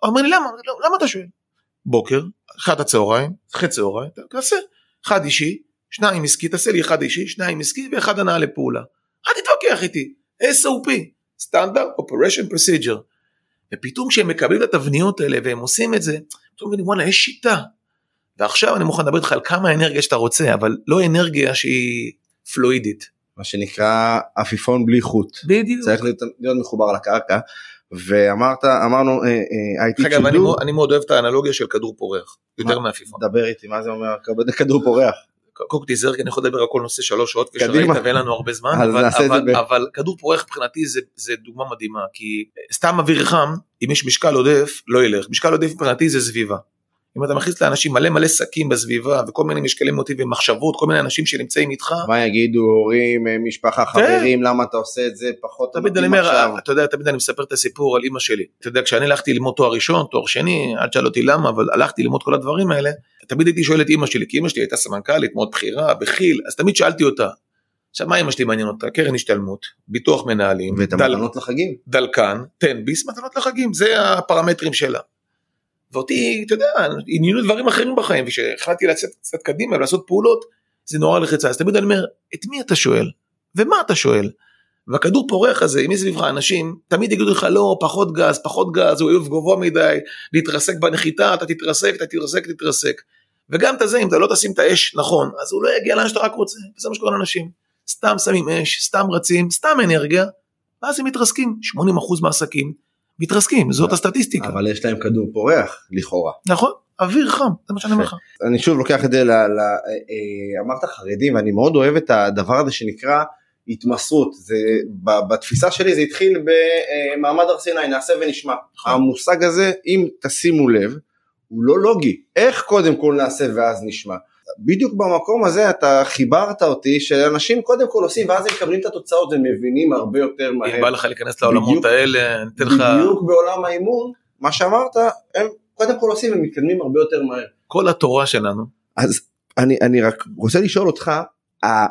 Speaker 2: אמר לי, למה? למה אתה שואל? בוקר, אחד הצהריים, אחרי צהריים, תעשה, אחד אישי, שניים עסקי, תעשה לי אחד אישי, שניים עסקי ואחד הנעה לפעולה. אל תתווכח איתי, SOP, standard operation procedure. ופתאום כשהם מקבלים את התבניות האלה והם עושים את זה, פתאום מבינים וואלה יש שיטה. ועכשיו אני מוכן לדבר איתך על כמה אנרגיה שאתה רוצה, אבל לא אנרגיה שהיא פלואידית.
Speaker 1: מה שנקרא עפיפון בלי חוט.
Speaker 2: בדיוק.
Speaker 1: צריך להיות, להיות מחובר לקרקע. ואמרת, אמרנו, אה, אה, I
Speaker 2: דרך
Speaker 1: teach
Speaker 2: אגב, אני מאוד- אוהב את האנלוגיה של כדור פורח, יותר? מעפיפון.
Speaker 1: דבר איתי, מה זה אומר? כדור פורח.
Speaker 2: כל תיזהר כי אני יכול לדבר על כל נושא שלוש שעות. כשראית ואין לנו הרבה זמן אבל,
Speaker 1: זה
Speaker 2: אבל,
Speaker 1: ב-
Speaker 2: אבל כדור פורח מבחינתי זה, זה דוגמה מדהימה כי סתם אוויר חם אם יש משקל עודף לא ילך משקל עודף מבחינתי זה סביבה. אם אתה מכניס לאנשים מלא מלא שקים בסביבה וכל מיני משקלי מוטיבים מחשבות כל מיני אנשים שנמצאים איתך
Speaker 1: מה יגידו הורים, אה, משפחה, חברים, למה אתה עושה את זה פחות
Speaker 2: כן.
Speaker 1: מתאים עכשיו?
Speaker 2: אתה יודע, תמיד אני מספר את הסיפור על אימא שלי. אתה יודע, כשאני הלכתי ללמוד תואר ראשון, תואר שני, אל תשאל אותי למה, אבל הלכתי ללמוד כל הדברים האלה, תמיד הייתי שואל את אימא שלי, כי אימא שלי הייתה סמנכ"לית מאוד בכירה, בכיל, אז תמיד שאלתי אותה. עכשיו, מה אימא שלי מעניין אותה? קרן השתלמות, ביטוח מנהלים,
Speaker 1: ואת
Speaker 2: דל-
Speaker 1: המתנות לחגים.
Speaker 2: דלקן, תן ביס, מתנות לחגים, זה הפרמטרים שלה. ואותי, אתה יודע, עניינו דברים אחרים בחיים, וכשהחלטתי לצאת קצת קדימה ולעשות פעולות, זה נורא לחיצה. אז תמיד אני אומר, את מי אתה שואל? ומה אתה שואל? והכדור פורח הזה, אם יש סביבך אנשים, תמיד יגידו לך לא, פחות גז, פחות גז, הוא איוב גבוה מדי, להתרסק בנחיתה, אתה תתרסק, אתה תתרסק, תתרסק. וגם את הזה, אם אתה לא תשים את האש נכון, אז הוא לא יגיע לאן שאתה רק רוצה, וזה מה שקורה לאנשים. סתם שמים אש, סתם רצים, סתם אנרגיה, ואז הם מתרסקים. 80% מהעסקים מתרסקים, זאת הסטטיסטיקה.
Speaker 1: אבל יש להם כדור פורח, לכאורה.
Speaker 2: נכון, אוויר חם, זה מה שאני אומר לך.
Speaker 1: אני שוב לוקח את זה, ל, ל, אה, אמרת חרדים, ואני מאוד אוהב את הדבר הזה שנקרא התמסרות. זה, בתפיסה שלי זה התחיל במעמד הר סיני, נעשה ונשמע.
Speaker 2: נכון.
Speaker 1: המושג הזה, אם תשימו לב, הוא לא לוגי. איך קודם כל נעשה ואז נשמע? בדיוק במקום הזה אתה חיברת אותי שאנשים קודם כל עושים ואז הם מקבלים את התוצאות ומבינים הרבה יותר מהר.
Speaker 2: אם בא לך להיכנס לעולמות
Speaker 1: בדיוק-
Speaker 2: האלה, אני אתן לך,
Speaker 1: בדיוק בעולם האימון, מה שאמרת, הם קודם כל עושים ומתקדמים הרבה יותר מהר.
Speaker 2: כל התורה שלנו,
Speaker 1: אז אני, אני רק רוצה לשאול אותך,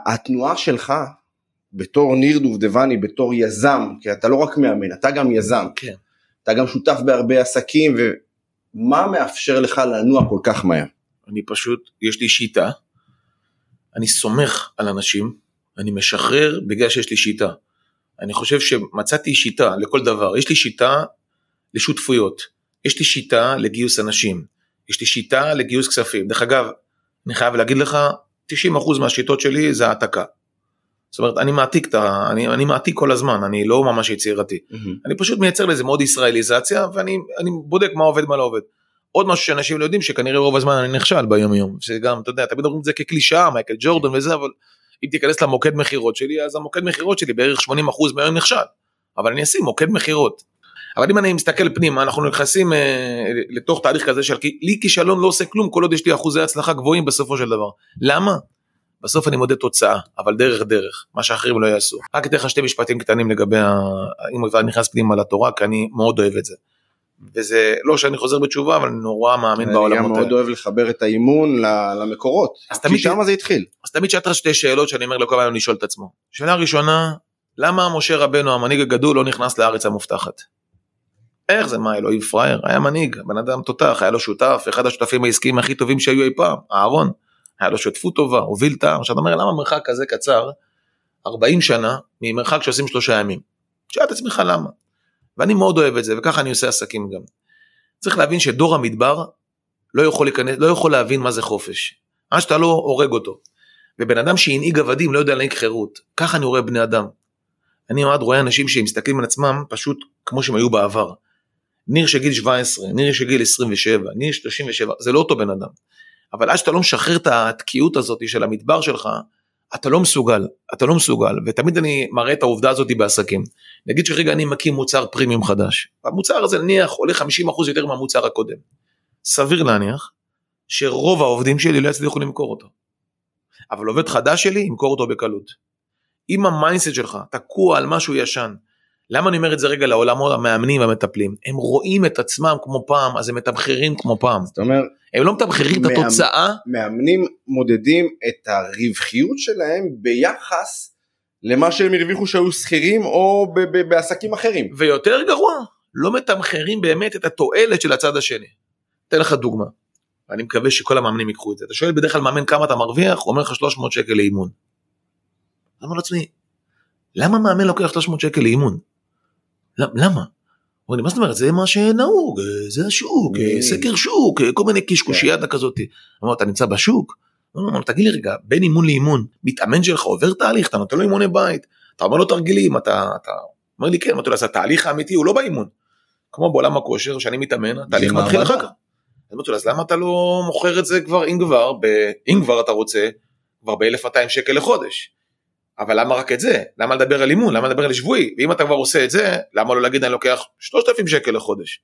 Speaker 1: התנועה שלך בתור ניר דובדבני, בתור יזם, כי אתה לא רק מאמן, אתה גם יזם,
Speaker 2: כן.
Speaker 1: אתה גם שותף בהרבה עסקים, ומה מאפשר לך לנוע כל כך מהר?
Speaker 2: אני פשוט, יש לי שיטה, אני סומך על אנשים, אני משחרר בגלל שיש לי שיטה. אני חושב שמצאתי שיטה לכל דבר, יש לי שיטה לשותפויות, יש לי שיטה לגיוס אנשים, יש לי שיטה לגיוס כספים. דרך אגב, אני חייב להגיד לך, 90% מהשיטות שלי זה העתקה. זאת אומרת, אני מעתיק, את ה... אני, אני מעתיק כל הזמן, אני לא ממש יצירתי. אני פשוט מייצר לזה מאוד ישראליזציה ואני אני בודק מה עובד מה לא עובד. עוד משהו שאנשים לא יודעים שכנראה רוב הזמן אני נכשל ביום יום שגם אתה יודע תמיד אומרים את זה כקלישאה מייקל ג'ורדן וזה אבל אם תיכנס למוקד מכירות שלי אז המוקד מכירות שלי בערך 80% מהיום נכשל אבל אני אשים מוקד מכירות. אבל אם אני מסתכל פנימה אנחנו נכנסים אה, לתוך תהליך כזה של לי כישלון לא עושה כלום כל עוד יש לי אחוזי הצלחה גבוהים בסופו של דבר. למה? בסוף אני מודד תוצאה, אבל דרך דרך, מה שאחרים לא יעשו. רק אתן לך שתי משפטים קטנים לגבי, ה... אם כבר נכנס פנימה לתורה, כי אני מאוד אוהב את זה. וזה לא שאני חוזר בתשובה, אבל אני נורא מאמין
Speaker 1: אני גם
Speaker 2: בעולמות
Speaker 1: מאוד
Speaker 2: האלה.
Speaker 1: אוהב לחבר את האימון למקורות, כי שם זה התחיל.
Speaker 2: אז תמיד שאלת שתי שאלות שאני אומר לכל היום לשאול את עצמו. שאלה ראשונה, למה משה רבנו המנהיג הגדול לא נכנס לארץ המובטחת? איך זה מה אלוהים פראייר? היה מנהיג, בן אדם תותח, היה לו שותף, אחד השותפים העסקיים הכי טובים שהיו אי פעם, אהרון. היה לו שותפות טובה, הוביל את העם. עכשיו אתה אומר למה מרחק כזה קצר, 40 שנה, ממרחק שעושים שלושה ימים? תשאל את עצמך למה. ואני מאוד אוהב את זה, וככה אני עושה עסקים גם. צריך להבין שדור המדבר לא יכול, להיכנס, לא יכול להבין מה זה חופש. עד שאתה לא הורג אותו. ובן אדם שהנהיג עבדים לא יודע להנהיג חירות. ככה אני רואה בני אדם. אני מאוד רואה אנשים שמסתכלים על עצמם פשוט כמו שהם היו בעבר. ניר של גיל 17, ניר של גיל 27, ניר 37, זה לא אותו בן אדם. אבל עד שאתה לא משחרר את התקיעות הזאת של המדבר שלך, אתה לא מסוגל, אתה לא מסוגל, ותמיד אני מראה את העובדה הזאת בעסקים. נגיד שרגע אני מקים מוצר פרימיום חדש, המוצר הזה נניח עולה 50% יותר מהמוצר הקודם. סביר להניח שרוב העובדים שלי לא יצליחו למכור אותו. אבל עובד חדש שלי ימכור אותו בקלות. אם ה mindset שלך תקוע על משהו ישן, למה אני אומר את זה רגע לעולמות המאמנים והמטפלים? הם רואים את עצמם כמו פעם, אז הם מתמחרים כמו פעם.
Speaker 1: זאת אומרת,
Speaker 2: הם לא מתמחרים את
Speaker 1: מאמ-
Speaker 2: התוצאה,
Speaker 1: מאמנים מודדים את הרווחיות שלהם ביחס למה שהם הרוויחו שהיו שכירים או ב- ב- בעסקים אחרים.
Speaker 2: ויותר גרוע, לא מתמחרים באמת את התועלת של הצד השני. אתן לך דוגמה, ואני מקווה שכל המאמנים ייקחו את זה. אתה שואל בדרך כלל מאמן כמה אתה מרוויח, הוא אומר לך 300 שקל לאימון. אני אומר לעצמי, למה מאמן לוקח 300 שקל לאימון? למ- למה? הוא אומר לי, מה זאת אומרת, זה מה שנהוג, זה השוק. סקר שוק, כל מיני קשקושיאדה כזאת. אמר, אתה נמצא בשוק? הוא אומר, תגיד לי רגע, בין אימון לאימון, מתאמן שלך עובר תהליך, אתה נותן לו אימוני בית, אתה אומר לו תרגילים, אתה, אתה אומר לי כן, אמרתי לו, אז התהליך האמיתי הוא לא באימון. כמו בעולם הכושר, שאני מתאמן, התהליך מתחיל. אחר כך. אמרתי לו, אז למה אתה לא מוכר את זה כבר, אם כבר. אם כבר אתה רוצה, כבר ב-1200 שקל לחודש. אבל למה רק את זה? למה לדבר על אימון? למה לדבר על שבועי? ואם אתה כבר עושה את זה, למה לא להגיד אני לוקח 3,000 שקל לחודש?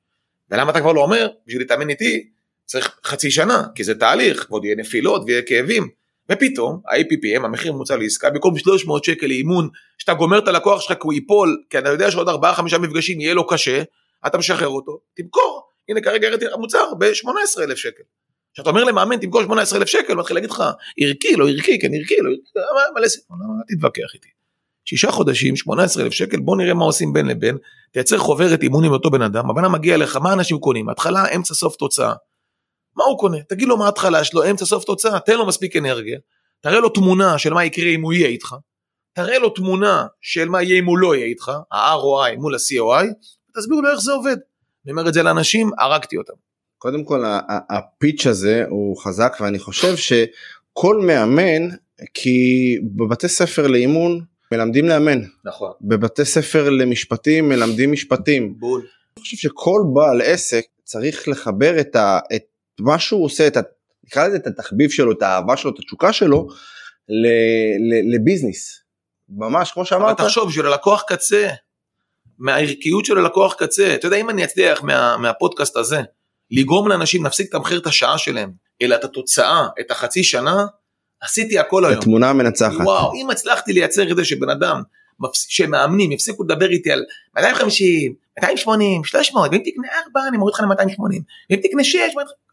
Speaker 2: ולמה אתה כבר לא אומר, בשביל להתאמן איתי, צריך חצי שנה, כי זה תהליך, ועוד יהיה נפילות ויהיה כאבים. ופתאום, ה-APPM, המחיר הממוצע לעסקה, במקום 300 שקל לאימון, שאתה גומר את הלקוח שלך כי הוא ייפול, כי אתה יודע שעוד 4-5 מפגשים יהיה לו קשה, אתה משחרר אותו, תמכור. הנה כרגע הראיתי מוצר ב-18,000 שקל. כשאתה אומר למאמן תמכור 18,000 שקל, הוא מתחיל להגיד לך, ערכי, לא ערכי, כן ערכי, לא ערכי, מלא סיפור, למה, אל תתווכח איתי. שישה חודשים, 18,000 שקל, בוא נראה מה עושים בין לבין, תייצר חוברת אימון עם אותו בן אדם, הבן אדם מגיע אליך, מה אנשים קונים? התחלה, אמצע, סוף תוצאה. מה הוא קונה? תגיד לו מה ההתחלה שלו, אמצע, סוף תוצאה, תן לו מספיק אנרגיה, תראה לו תמונה של מה יקרה אם הוא יהיה איתך, תראה לו תמונה של מה יהיה אם הוא לא יהיה איתך, ה-ROI מול ה-COI, ותסבירו לו איך זה עובד. אני אומר את זה לאנשים, הרגתי אותם.
Speaker 1: קודם כל הפיץ' הזה הוא חזק ואני חושב שכל מאמן כי בבתי ספר לאימון מלמדים לאמן
Speaker 2: נכון.
Speaker 1: בבתי ספר למשפטים מלמדים משפטים
Speaker 2: בול.
Speaker 1: אני חושב שכל בעל עסק צריך לחבר את, ה, את מה שהוא עושה, את נקרא לזה את התחביב שלו, את האהבה שלו, את התשוקה שלו, ל, ל, לביזנס. ממש כמו שאמרת.
Speaker 2: אבל תחשוב, בשביל הלקוח קצה, מהערכיות של הלקוח קצה, אתה יודע, אם אני אצליח מה, מהפודקאסט הזה, לגרום לאנשים להפסיק לתמחר את השעה שלהם, אלא את התוצאה, את החצי שנה, עשיתי הכל היום.
Speaker 1: התמונה המנצחת.
Speaker 2: וואו, אם הצלחתי לייצר את זה שבן אדם, שמאמנים יפסיקו לדבר איתי על 250, 280, 300, ואם תקנה 4 אני מוריד לך ל-280, ואם תקנה 6,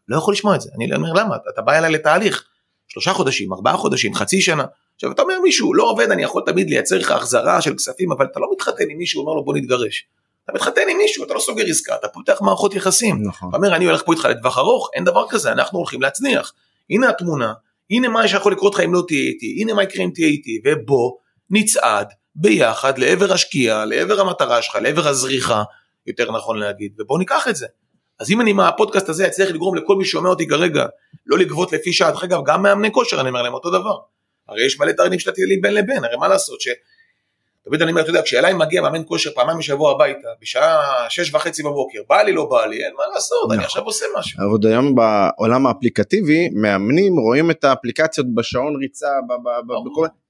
Speaker 2: לא יכול לשמוע את זה. אני אומר למה, אתה בא אליי לתהליך, שלושה חודשים, ארבעה חודשים, חצי שנה. עכשיו אתה אומר מישהו לא עובד, אני יכול תמיד לייצר לך החזרה של כספים, אבל אתה לא מתחתן עם מישהו, אומר לו בוא נתגרש. אתה מתחתן עם מישהו, אתה לא סוגר עסקה, אתה פותח מערכות יחסים. נכון. אתה אומר אני הולך פה איתך לטווח ארוך, אין דבר כזה, אנחנו הולכים להצניח. הנה התמונה, הנה מה שיכול לקרות לך אם לא תהיה איתי, הנה מה יקרה אם תהיה איתי, ובוא נצעד ביחד לעבר השקיעה, לעבר המטרה שלך, לעבר הזריחה, יותר נכון להגיד, ובוא ניקח את זה. אז אם אני מהפודקאסט הזה אצליח לגרום לכל מי ששומע אותי כרגע לא לגבות לפי שעה, דרך אגב גם מאמני כושר אני אומר להם אותו דבר. הרי יש מלא תרנים של הטילים בין לבין, הרי מה לעשות ש... תמיד אני אומר, אתה יודע, כשאליי מגיע מאמן כושר פעמיים בשבוע הביתה, בשעה שש וחצי בבוקר, בא לי, לא בא לי, אין מה לעשות, אני נכון. עכשיו עושה משהו.
Speaker 1: אבל עוד היום בעולם האפליקטיבי, מאמנים רואים את האפליקציות בשעון ריצה,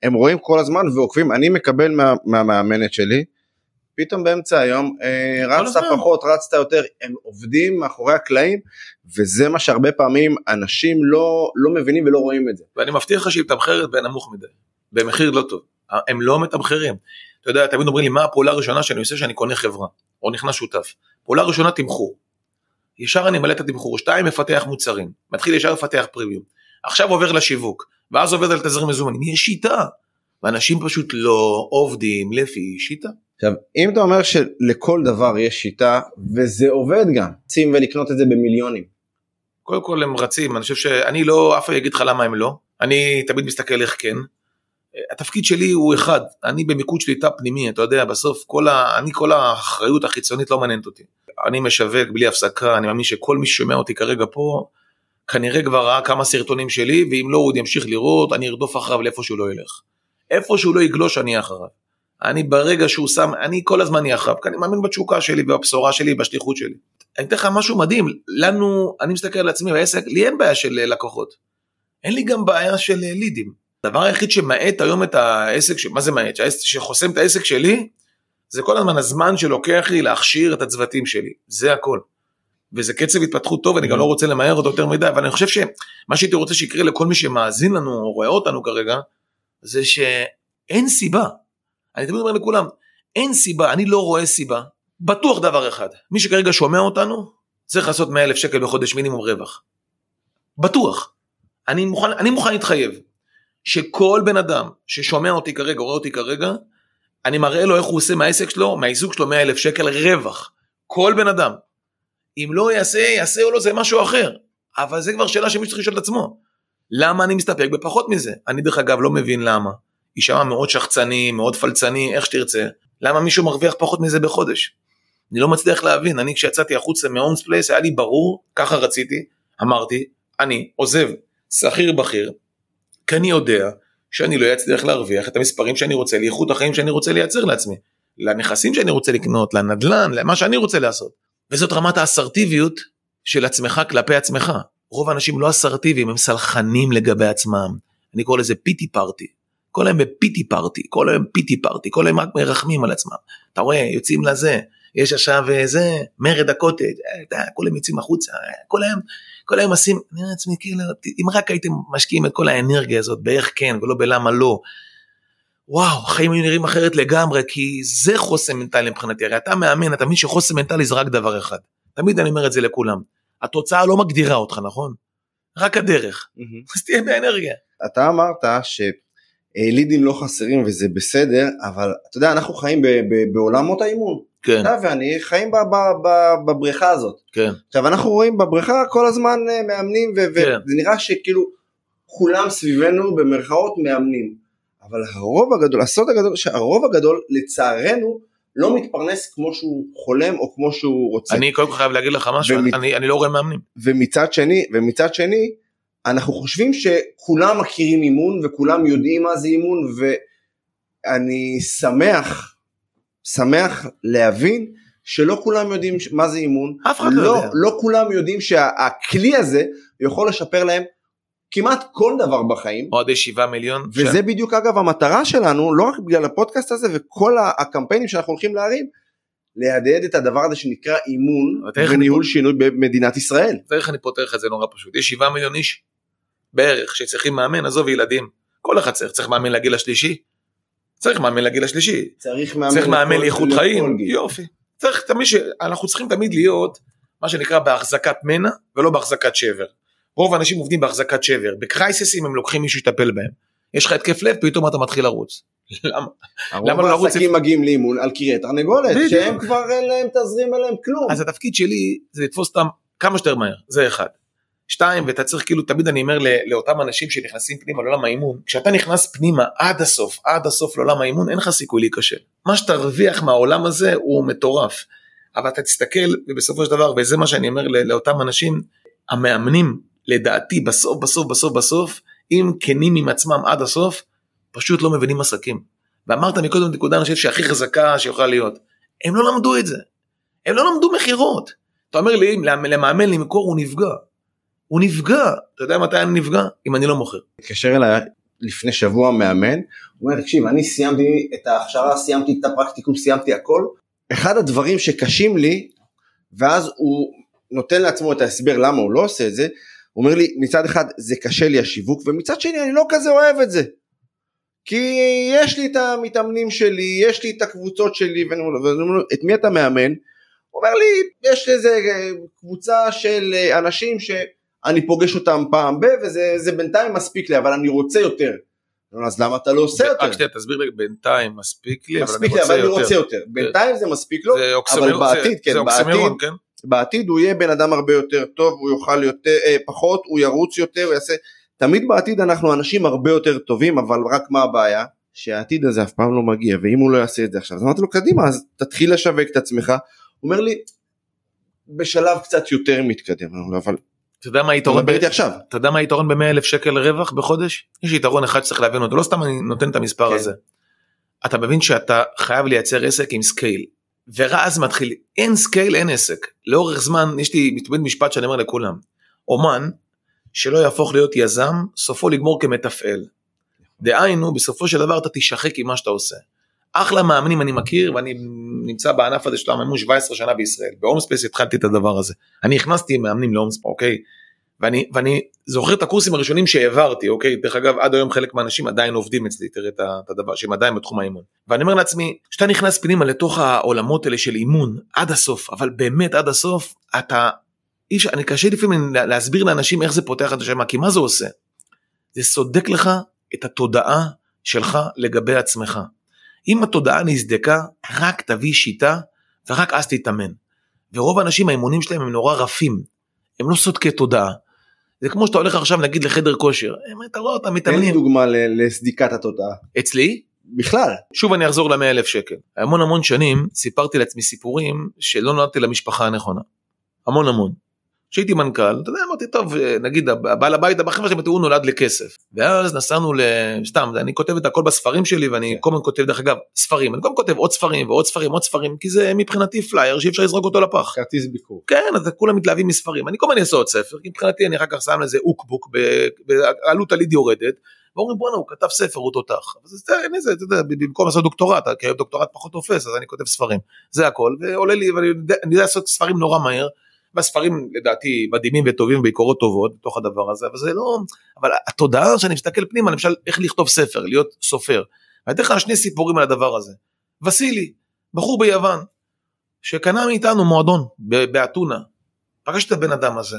Speaker 1: הם רואים כל הזמן ועוקבים, אני מקבל מהמאמנת שלי, פתאום באמצע היום אה, רצת פחות, רצת יותר, הם עובדים מאחורי הקלעים, וזה מה שהרבה פעמים אנשים לא, לא מבינים ולא רואים את זה.
Speaker 2: ואני מבטיח לך שהיא מתמחרת בנמוך מדי, במחיר לא טוב, הם לא מתמחרים. אתה יודע, תמיד אומרים לי מה הפעולה הראשונה שאני עושה שאני קונה חברה, או נכנס שותף. פעולה ראשונה תמחור. ישר אני מלא את התמחור, שתיים מפתח מוצרים, מתחיל ישר לפתח פרימיום. עכשיו עובר לשיווק, ואז עובד על תזרים מזומנים, יש שיטה. ואנשים פשוט לא עובדים לפי שיטה.
Speaker 1: עכשיו, אם אתה אומר שלכל דבר יש שיטה, וזה עובד גם, רוצים ולקנות את זה במיליונים.
Speaker 2: קודם כל הם רצים, אני חושב שאני לא, אף אחד יגיד לך למה הם לא, אני תמיד מסתכל איך כן. התפקיד שלי הוא אחד, אני במיקוד שליטה פנימי, אתה יודע, בסוף כל ה... אני כל האחריות החיצונית לא מעניינת אותי. אני משווק בלי הפסקה, אני מאמין שכל מי ששומע אותי כרגע פה, כנראה כבר ראה כמה סרטונים שלי, ואם לא הוא עוד ימשיך לראות, אני ארדוף אחריו לאיפה שהוא לא ילך. איפה שהוא לא יגלוש אני אחריו. אני ברגע שהוא שם, אני כל הזמן אהיה אחריו, כי אני מאמין בתשוקה שלי ובבשורה שלי ובשליחות שלי. אני אתן לך משהו מדהים, לנו, אני מסתכל על עצמי בעסק, לי אין בעיה של לקוחות. אין לי גם בעיה של לידים. הדבר היחיד שמאט היום את העסק, מה זה מאט? שחוסם את העסק שלי, זה כל הזמן הזמן שלוקח לי להכשיר את הצוותים שלי, זה הכל. וזה קצב התפתחות טוב, אני גם לא רוצה למהר אותו יותר מדי, אבל אני חושב שמה שהייתי רוצה שיקרה לכל מי שמאזין לנו או רואה אותנו כרגע, זה שאין סיבה. אני תמיד אומר לכולם, אין סיבה, אני לא רואה סיבה. בטוח דבר אחד, מי שכרגע שומע אותנו, צריך לעשות 100 אלף שקל בחודש מינימום רווח. בטוח. אני מוכן, אני מוכן להתחייב שכל בן אדם ששומע אותי כרגע, רואה אותי כרגע, אני מראה לו איך הוא עושה מהעסק שלו, מהעיסוק שלו 100 אלף שקל רווח. כל בן אדם. אם לא יעשה, יעשה או לא, זה משהו אחר. אבל זה כבר שאלה שמישהו צריך לשאול את עצמו. למה אני מסתפק בפחות מזה? אני דרך אגב לא מבין למה. יישמע מאוד שחצני, מאוד פלצני, איך שתרצה. למה מישהו מרוויח פחות מזה בחודש? אני לא מצליח להבין, אני כשיצאתי החוצה מ Holmes Place היה לי ברור, ככה רציתי, אמרתי, אני עוזב שכיר בכיר, כי אני יודע שאני לא אצליח להרוויח את המספרים שאני רוצה, לאיכות החיים שאני רוצה לייצר לעצמי, לנכסים שאני רוצה לקנות, לנדל"ן, למה שאני רוצה לעשות. וזאת רמת האסרטיביות של עצמך כלפי עצמך. רוב האנשים לא אסרטיביים, הם סלחנים לגבי עצמם. אני קורא לזה פיטי פארטי. כל היום בפיטי פארטי, כל היום פיטי פארטי, כל היום רק מרחמים על עצמם. אתה רואה, יוצאים לזה, יש עכשיו זה, מרד הקוטג', אה, כולם יוצאים החוצה, אה, כל היום, כל היום עושים, אני אומר לעצמי, כאילו, אם רק הייתם משקיעים את כל האנרגיה הזאת באיך כן ולא בלמה לא, וואו, החיים היו נראים אחרת לגמרי, כי זה חוסן מנטלי מבחינתי, הרי אתה מאמן, אתה מבין שחוסן מנטלי זה רק דבר אחד. תמיד אני אומר את זה לכולם. התוצאה לא מגדירה אותך, נכון? רק הדרך. אז תהיה באנרגיה.
Speaker 1: אתה אמרת שלידים לא חסרים וזה בסדר, אבל אתה יודע, אנחנו חיים בעולמות האימון.
Speaker 2: כן.
Speaker 1: אתה ואני חיים בבריכה הזאת.
Speaker 2: כן.
Speaker 1: עכשיו אנחנו רואים בבריכה כל הזמן אה, מאמנים, וזה כן. נראה שכאילו כולם סביבנו במרכאות מאמנים. אבל הרוב הגדול, הסוד הגדול, שהרוב הגדול לצערנו לא מתפרנס כמו שהוא חולם או כמו שהוא רוצה.
Speaker 2: אני קודם כל חייב להגיד לך משהו, ומצ... אני, אני לא רואה מאמנים.
Speaker 1: ומצד שני, ומצד שני, אנחנו חושבים שכולם מכירים אימון וכולם יודעים מה זה אימון ואני שמח, שמח להבין שלא כולם יודעים ש- מה זה אימון,
Speaker 2: אף אחד לא יודע.
Speaker 1: לא כולם יודעים שהכלי הזה יכול לשפר להם כמעט כל דבר בחיים.
Speaker 2: אוהדי שבעה מיליון.
Speaker 1: וזה בדיוק אגב המטרה שלנו, לא רק בגלל הפודקאסט הזה וכל הקמפיינים שאנחנו הולכים להרים, להדהד את הדבר הזה שנקרא אימון
Speaker 2: תראה איך אני
Speaker 1: וניהול שינוי במדינת ישראל.
Speaker 2: ואיך אני פותר לך את זה נורא פשוט. יש שבעה מיליון איש בערך שצריכים מאמן, עזוב ילדים. כל אחד צריך, צריך מאמן לגיל השלישי. צריך מאמן לגיל השלישי.
Speaker 1: צריך מאמן,
Speaker 2: צריך מאמן לאיכות חיים. יופי. צריך תמיד ש... אנחנו צריכים תמיד להיות מה שנקרא בהחזקת מנע ולא בהחזקת שבר. רוב האנשים עובדים בהחזקת שבר. בקרייססים הם לוקחים מישהו שיטפל בהם. יש לך התקף לב פתאום אתה מתחיל לרוץ. *laughs* למה? למה לא לרוץ
Speaker 1: העסקים מגיעים לאימון על קריית תרנגולת. שהם כבר אין להם תזרים עליהם כלום.
Speaker 2: אז התפקיד שלי זה לתפוס אותם כמה שיותר מהר, זה אחד. שתיים, ואתה צריך כאילו, תמיד אני אומר לאותם אנשים שנכנסים פנימה לעולם האימון, כשאתה נכנס פנימה עד הסוף, עד הסוף לעולם האימון, אין לך סיכוי להיכשל. מה שתרוויח מהעולם הזה הוא מטורף. אבל אתה תסתכל, ובסופו של דבר, וזה מה שאני אומר לאותם אנשים, המאמנים, לדעתי, בסוף, בסוף, בסוף, בסוף, אם כנים עם עצמם עד הסוף, פשוט לא מבינים עסקים. ואמרת מקודם נקודה, אני חושב שהכי חזקה שיכולה להיות. הם לא למדו את זה. הם לא למדו מכירות. אתה אומר לי, למ- למאמן למכור הוא נפגע. הוא נפגע. אתה יודע מתי אני נפגע? אם אני לא מוכר.
Speaker 1: התקשר אליי לפני שבוע מאמן, הוא אומר תקשיב אני סיימתי את ההכשרה, סיימתי את הפרקטיקום, סיימתי הכל. אחד הדברים שקשים לי, ואז הוא נותן לעצמו את ההסבר למה הוא לא עושה את זה, הוא אומר לי מצד אחד זה קשה לי השיווק ומצד שני אני לא כזה אוהב את זה. כי יש לי את המתאמנים שלי, יש לי את הקבוצות שלי, ואני אומר לו, את מי אתה מאמן? הוא אומר לי, יש איזה קבוצה של אה, אנשים שאני פוגש אותם פעם ב, וזה זה בינתיים מספיק לי, אבל אני רוצה יותר. אני אז למה אתה לא עושה יותר?
Speaker 2: רק שנייה, תסביר לי, בינתיים מספיק לי, אבל
Speaker 1: מספיק
Speaker 2: אני
Speaker 1: לי, אבל אני
Speaker 2: רוצה
Speaker 1: רוצה
Speaker 2: יותר.
Speaker 1: בינתיים זה מספיק לו,
Speaker 2: זה
Speaker 1: אבל בעתיד,
Speaker 2: זה-
Speaker 1: כן,
Speaker 2: זה
Speaker 1: בעתיד,
Speaker 2: כן?
Speaker 1: בעתיד הוא יהיה בן אדם הרבה יותר טוב, הוא יוכל יותר, אה, פחות, הוא ירוץ יותר, הוא יעשה... תמיד בעתיד אנחנו אנשים הרבה יותר טובים, אבל רק מה הבעיה? שהעתיד הזה אף פעם לא מגיע, ואם הוא לא יעשה את זה עכשיו, אז אמרתי לו, קדימה, אז תתחיל לשווק את עצמך. הוא אומר לי, בשלב קצת יותר מתקדם, אני אבל
Speaker 2: אתה יודע מה היתרון
Speaker 1: איתי עכשיו.
Speaker 2: אתה יודע מה היתרון ב-100 אלף שקל רווח בחודש? יש יתרון אחד שצריך להבין אותו, לא סתם אני נותן את המספר
Speaker 1: כן.
Speaker 2: הזה. אתה מבין שאתה חייב לייצר עסק עם scale. ואז מתחיל, אין scale אין עסק. לאורך זמן, יש לי תמיד משפט שאני אומר לכולם. אומן שלא יהפוך להיות יזם, סופו לגמור כמתפעל. דהיינו, בסופו של דבר אתה תישחק עם מה שאתה עושה. אחלה מאמנים אני מכיר ואני נמצא בענף הזה של האימון 17 שנה בישראל. ב Holmes Place התחלתי את הדבר הזה. אני הכנסתי מאמנים ל Holmes Place, אוקיי? ואני, ואני זוכר את הקורסים הראשונים שהעברתי, אוקיי? דרך אגב, עד היום חלק מהאנשים עדיין עובדים אצלי, תראה את הדבר, שהם עדיין בתחום האימון. ואני אומר לעצמי, כשאתה נכנס פנימה לתוך העולמות האלה של אימון, עד הסוף, אבל באמת עד הסוף, אתה, אי אפשר, אני קשה לפעמים לה- להסביר לאנשים איך זה פותח את השמה, כי מה זה עושה? זה סודק לך את התודעה שלך לגבי עצמך. אם התודעה נסדקה, רק תביא שיטה ורק אז תתאמן. ורוב האנשים האימונים שלהם הם נורא רפים, הם לא סודקי תודעה. זה כמו שאתה הולך עכשיו נגיד לחדר כושר, הם- אתה רואה אותם
Speaker 1: תן לי
Speaker 2: מתאמנים.
Speaker 1: דוגמה ל- לסדיקת התודעה.
Speaker 2: אצלי,
Speaker 1: בכלל.
Speaker 2: שוב אני אחזור ל-100 אלף שקל. המון המון שנים סיפרתי לעצמי סיפורים שלא נולדתי למשפחה הנכונה. המון המון. כשהייתי מנכ"ל, אתה יודע, אמרתי, טוב, נגיד הבעל הבית בחברה שלי, הוא נולד לכסף. ואז נסענו ל... סתם, אני כותב את הכל בספרים שלי, ואני כל הזמן כותב, דרך אגב, ספרים. אני כל הזמן כותב עוד ספרים ועוד ספרים, עוד ספרים, כי זה מבחינתי פלייר שאי אפשר לזרוק אותו לפח.
Speaker 1: כרטיס ביקור.
Speaker 2: כן, אז כולם מתלהבים מספרים. אני כל הזמן אעשה עוד ספר, כי מבחינתי אני אחר כך שם לזה אוקבוק, בעלות הליד יורדת, ואומרים בואנה הוא כתב ספר הוא תותח. אז זה, אתה יודע, במקום לעשות דוקטורט, כי היום דוקטורט פחות תופס, אז אני כותב ספרים. זה הכל, ועולה לי, ואני יודע, אני יודע לעשות ספרים נורא מהר, והספרים לדעתי מדהימים וטובים ביקורות טובות בתוך הדבר הזה, אבל זה לא, אבל התודעה שאני מסתכל פנימה, למשל איך לכתוב ספר, להיות סופר. ואני אתן לך שני סיפורים על הדבר הזה. וסילי, בחור ביוון, שקנה מאיתנו מועדון באתונה. פגשתי את הבן אדם הזה.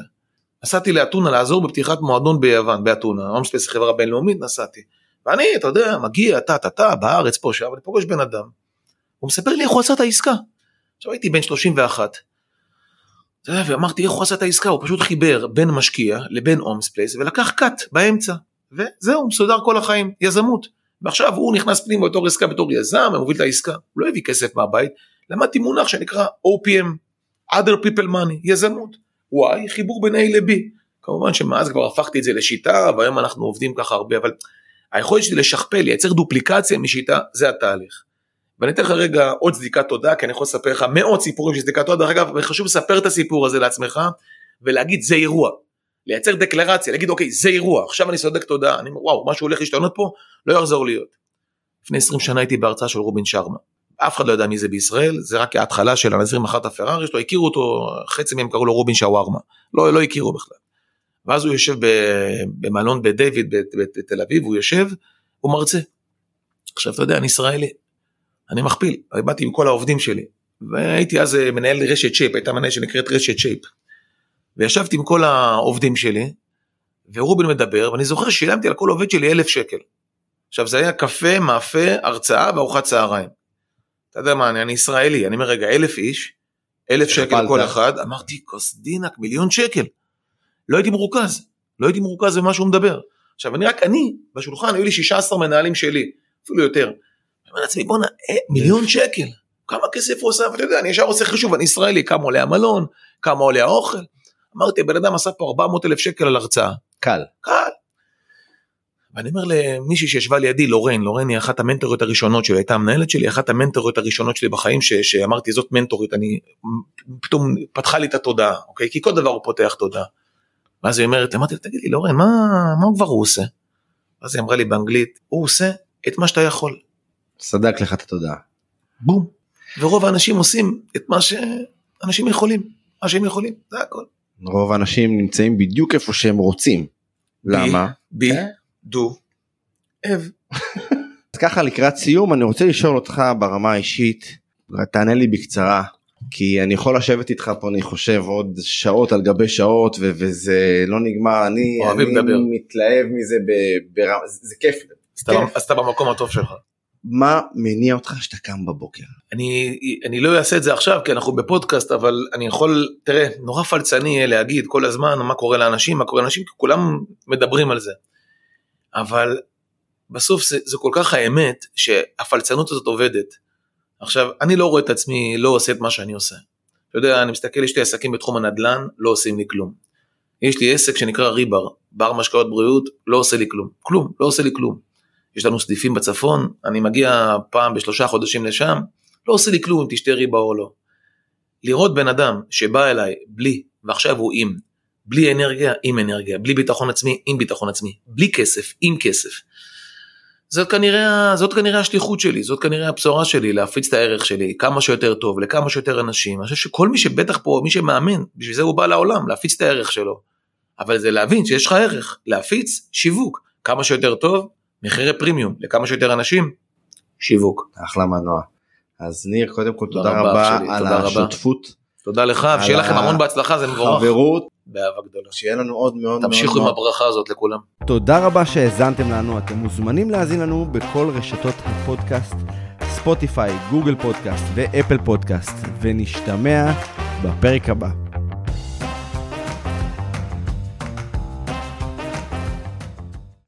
Speaker 2: נסעתי לאתונה לעזור בפתיחת מועדון ביוון, באתונה, הומספייס חברה בינלאומית, נסעתי. ואני, אתה יודע, מגיע, טה טה טה, בארץ פה, שם, אני פוגש בן אדם. הוא מספר לי איך הוא עשה את העסקה. עכשיו הייתי בן 31. ואמרתי איך הוא עשה את העסקה, הוא פשוט חיבר בין משקיע לבין הומספייס ולקח קאט באמצע. וזהו, מסודר כל החיים, יזמות. ועכשיו הוא נכנס פנימה בתור עסקה בתור יזם, מוביל את העסקה, הוא לא הביא כסף מהבית, למדתי מונח שנקרא OPM, other people money, יזמות. Y, חיבור בין A ל-B. כמובן שמאז כבר הפכתי את זה לשיטה, והיום אנחנו עובדים ככה הרבה, אבל היכולת שלי לשכפל, לייצר דופליקציה משיטה, זה התהליך. ואני אתן לך רגע עוד צדיקת תודה, כי אני יכול לספר לך מאות סיפורים של צדיקת תודה, דרך אגב, חשוב לספר את הסיפור הזה לעצמך, ולהגיד זה אירוע. לייצר דקלרציה, להגיד אוקיי, זה אירוע, עכשיו אני סודק תודה, אני אומר וואו, משהו הולך להשתנות פה, לא יחזור להיות. לפני 20 שנה הייתי בהרצאה של רובין שרמה. אף אחד לא יודע מי זה בישראל, זה רק ההתחלה של הנזיר מכר את הפרארי שלו, הכירו אותו, חצי מהם קראו לו רובין שווארמה, לא, לא הכירו בכלל. ואז הוא יושב במלון בדיוויד בתל אביב, הוא יושב, הוא מרצה. עכשיו אתה יודע, אני ישראלי, אני מכפיל, באתי עם כל העובדים שלי, והייתי אז אה, מנהל רשת שייפ, הייתה מנהל שנקראת רשת שייפ. וישבתי עם כל העובדים שלי, ורובין מדבר, ואני זוכר ששילמתי על כל עובד שלי אלף שקל. עכשיו זה היה קפה, מאפה, הרצאה וארוחת צהריים. אתה יודע מה, אני, אני ישראלי, אני אומר רגע, אלף איש, אלף שקל כל אחד, אמרתי, כוס דינק, מיליון שקל. לא הייתי מרוכז, לא הייתי מרוכז במה שהוא מדבר. עכשיו, אני רק, אני, בשולחן, היו לי 16 מנהלים שלי, אפילו יותר. אני אומר לעצמי, בואנה, אה, מיליון שקל, כמה כסף הוא עושה, ואתה יודע, אני ישר עושה חישוב, אני ישראלי, כמה עולה המלון, כמה עולה האוכל. אמרתי, הבן אדם עשה פה 400 אלף שקל על הרצאה.
Speaker 1: קל.
Speaker 2: קל. ואני אומר למישהי שישבה לידי, לורן, לורן היא אחת המנטוריות הראשונות שלי, הייתה המנהלת שלי, אחת המנטוריות הראשונות שלי בחיים, ש, שאמרתי זאת מנטורית, אני, פתאום פתחה לי את התודעה, אוקיי? כי כל דבר הוא פותח תודעה. ואז היא אומרת, אמרתי לה, תגיד לי, לורן, מה, מה הוא כבר הוא עושה? אז היא אמרה לי באנגלית, הוא עושה את מה שאתה יכול.
Speaker 1: סדק לך את התודעה.
Speaker 2: בום. ורוב האנשים עושים את מה שאנשים יכולים, מה שהם יכולים, זה הכל.
Speaker 1: רוב האנשים נמצאים בדיוק איפה שהם רוצים. למה?
Speaker 2: בי, דו, אב. *laughs*
Speaker 1: אז ככה לקראת סיום אני רוצה לשאול אותך ברמה האישית, תענה לי בקצרה, כי אני יכול לשבת איתך פה אני חושב עוד שעות על גבי שעות ו- וזה לא נגמר, אני, אני מתלהב מזה, ב- ב- זה כיף.
Speaker 2: אז אתה במקום הטוב שלך.
Speaker 1: מה מניע אותך שאתה קם בבוקר?
Speaker 2: אני, אני לא אעשה את זה עכשיו כי אנחנו בפודקאסט אבל אני יכול, תראה, נורא פלצני להגיד כל הזמן מה קורה לאנשים, מה קורה לאנשים, כי כולם מדברים על זה. אבל בסוף זה, זה כל כך האמת שהפלצנות הזאת עובדת. עכשיו, אני לא רואה את עצמי לא עושה את מה שאני עושה. אתה יודע, אני מסתכל, יש לי עסקים בתחום הנדל"ן, לא עושים לי כלום. יש לי עסק שנקרא ריבר, בר משקאות בריאות, לא עושה לי כלום. כלום, לא עושה לי כלום. יש לנו סניפים בצפון, אני מגיע פעם בשלושה חודשים לשם, לא עושה לי כלום אם תשתה ריבה או לא. לראות בן אדם שבא אליי בלי, ועכשיו הוא עם, בלי אנרגיה, עם אנרגיה, בלי ביטחון עצמי, עם ביטחון עצמי, בלי כסף, עם כסף. זאת כנראה, זאת כנראה השליחות שלי, זאת כנראה הבשורה שלי, להפיץ את הערך שלי כמה שיותר טוב, לכמה שיותר אנשים. אני חושב שכל מי שבטח פה, מי שמאמין, בשביל זה הוא בא לעולם, להפיץ את הערך שלו. אבל זה להבין שיש לך ערך, להפיץ שיווק, כמה שיותר טוב, מחירי פרימיום לכמה שיותר אנשים, שיווק.
Speaker 1: אחלה מנוע. אז ניר, קודם כל תודה, תודה רבה שלי, על תודה השותפות. רבה.
Speaker 2: תודה לך, שיהיה לכם המון בהצלחה, זה מבורך.
Speaker 1: חברות.
Speaker 2: באהבה גדולה.
Speaker 1: שיהיה לנו עוד מאוד
Speaker 2: מאוד. תמשיכו עם הברכה הזאת לכולם.
Speaker 1: תודה רבה שהאזנתם לנו, אתם מוזמנים להאזין לנו בכל רשתות הפודקאסט, ספוטיפיי, גוגל פודקאסט ואפל פודקאסט, ונשתמע בפרק הבא.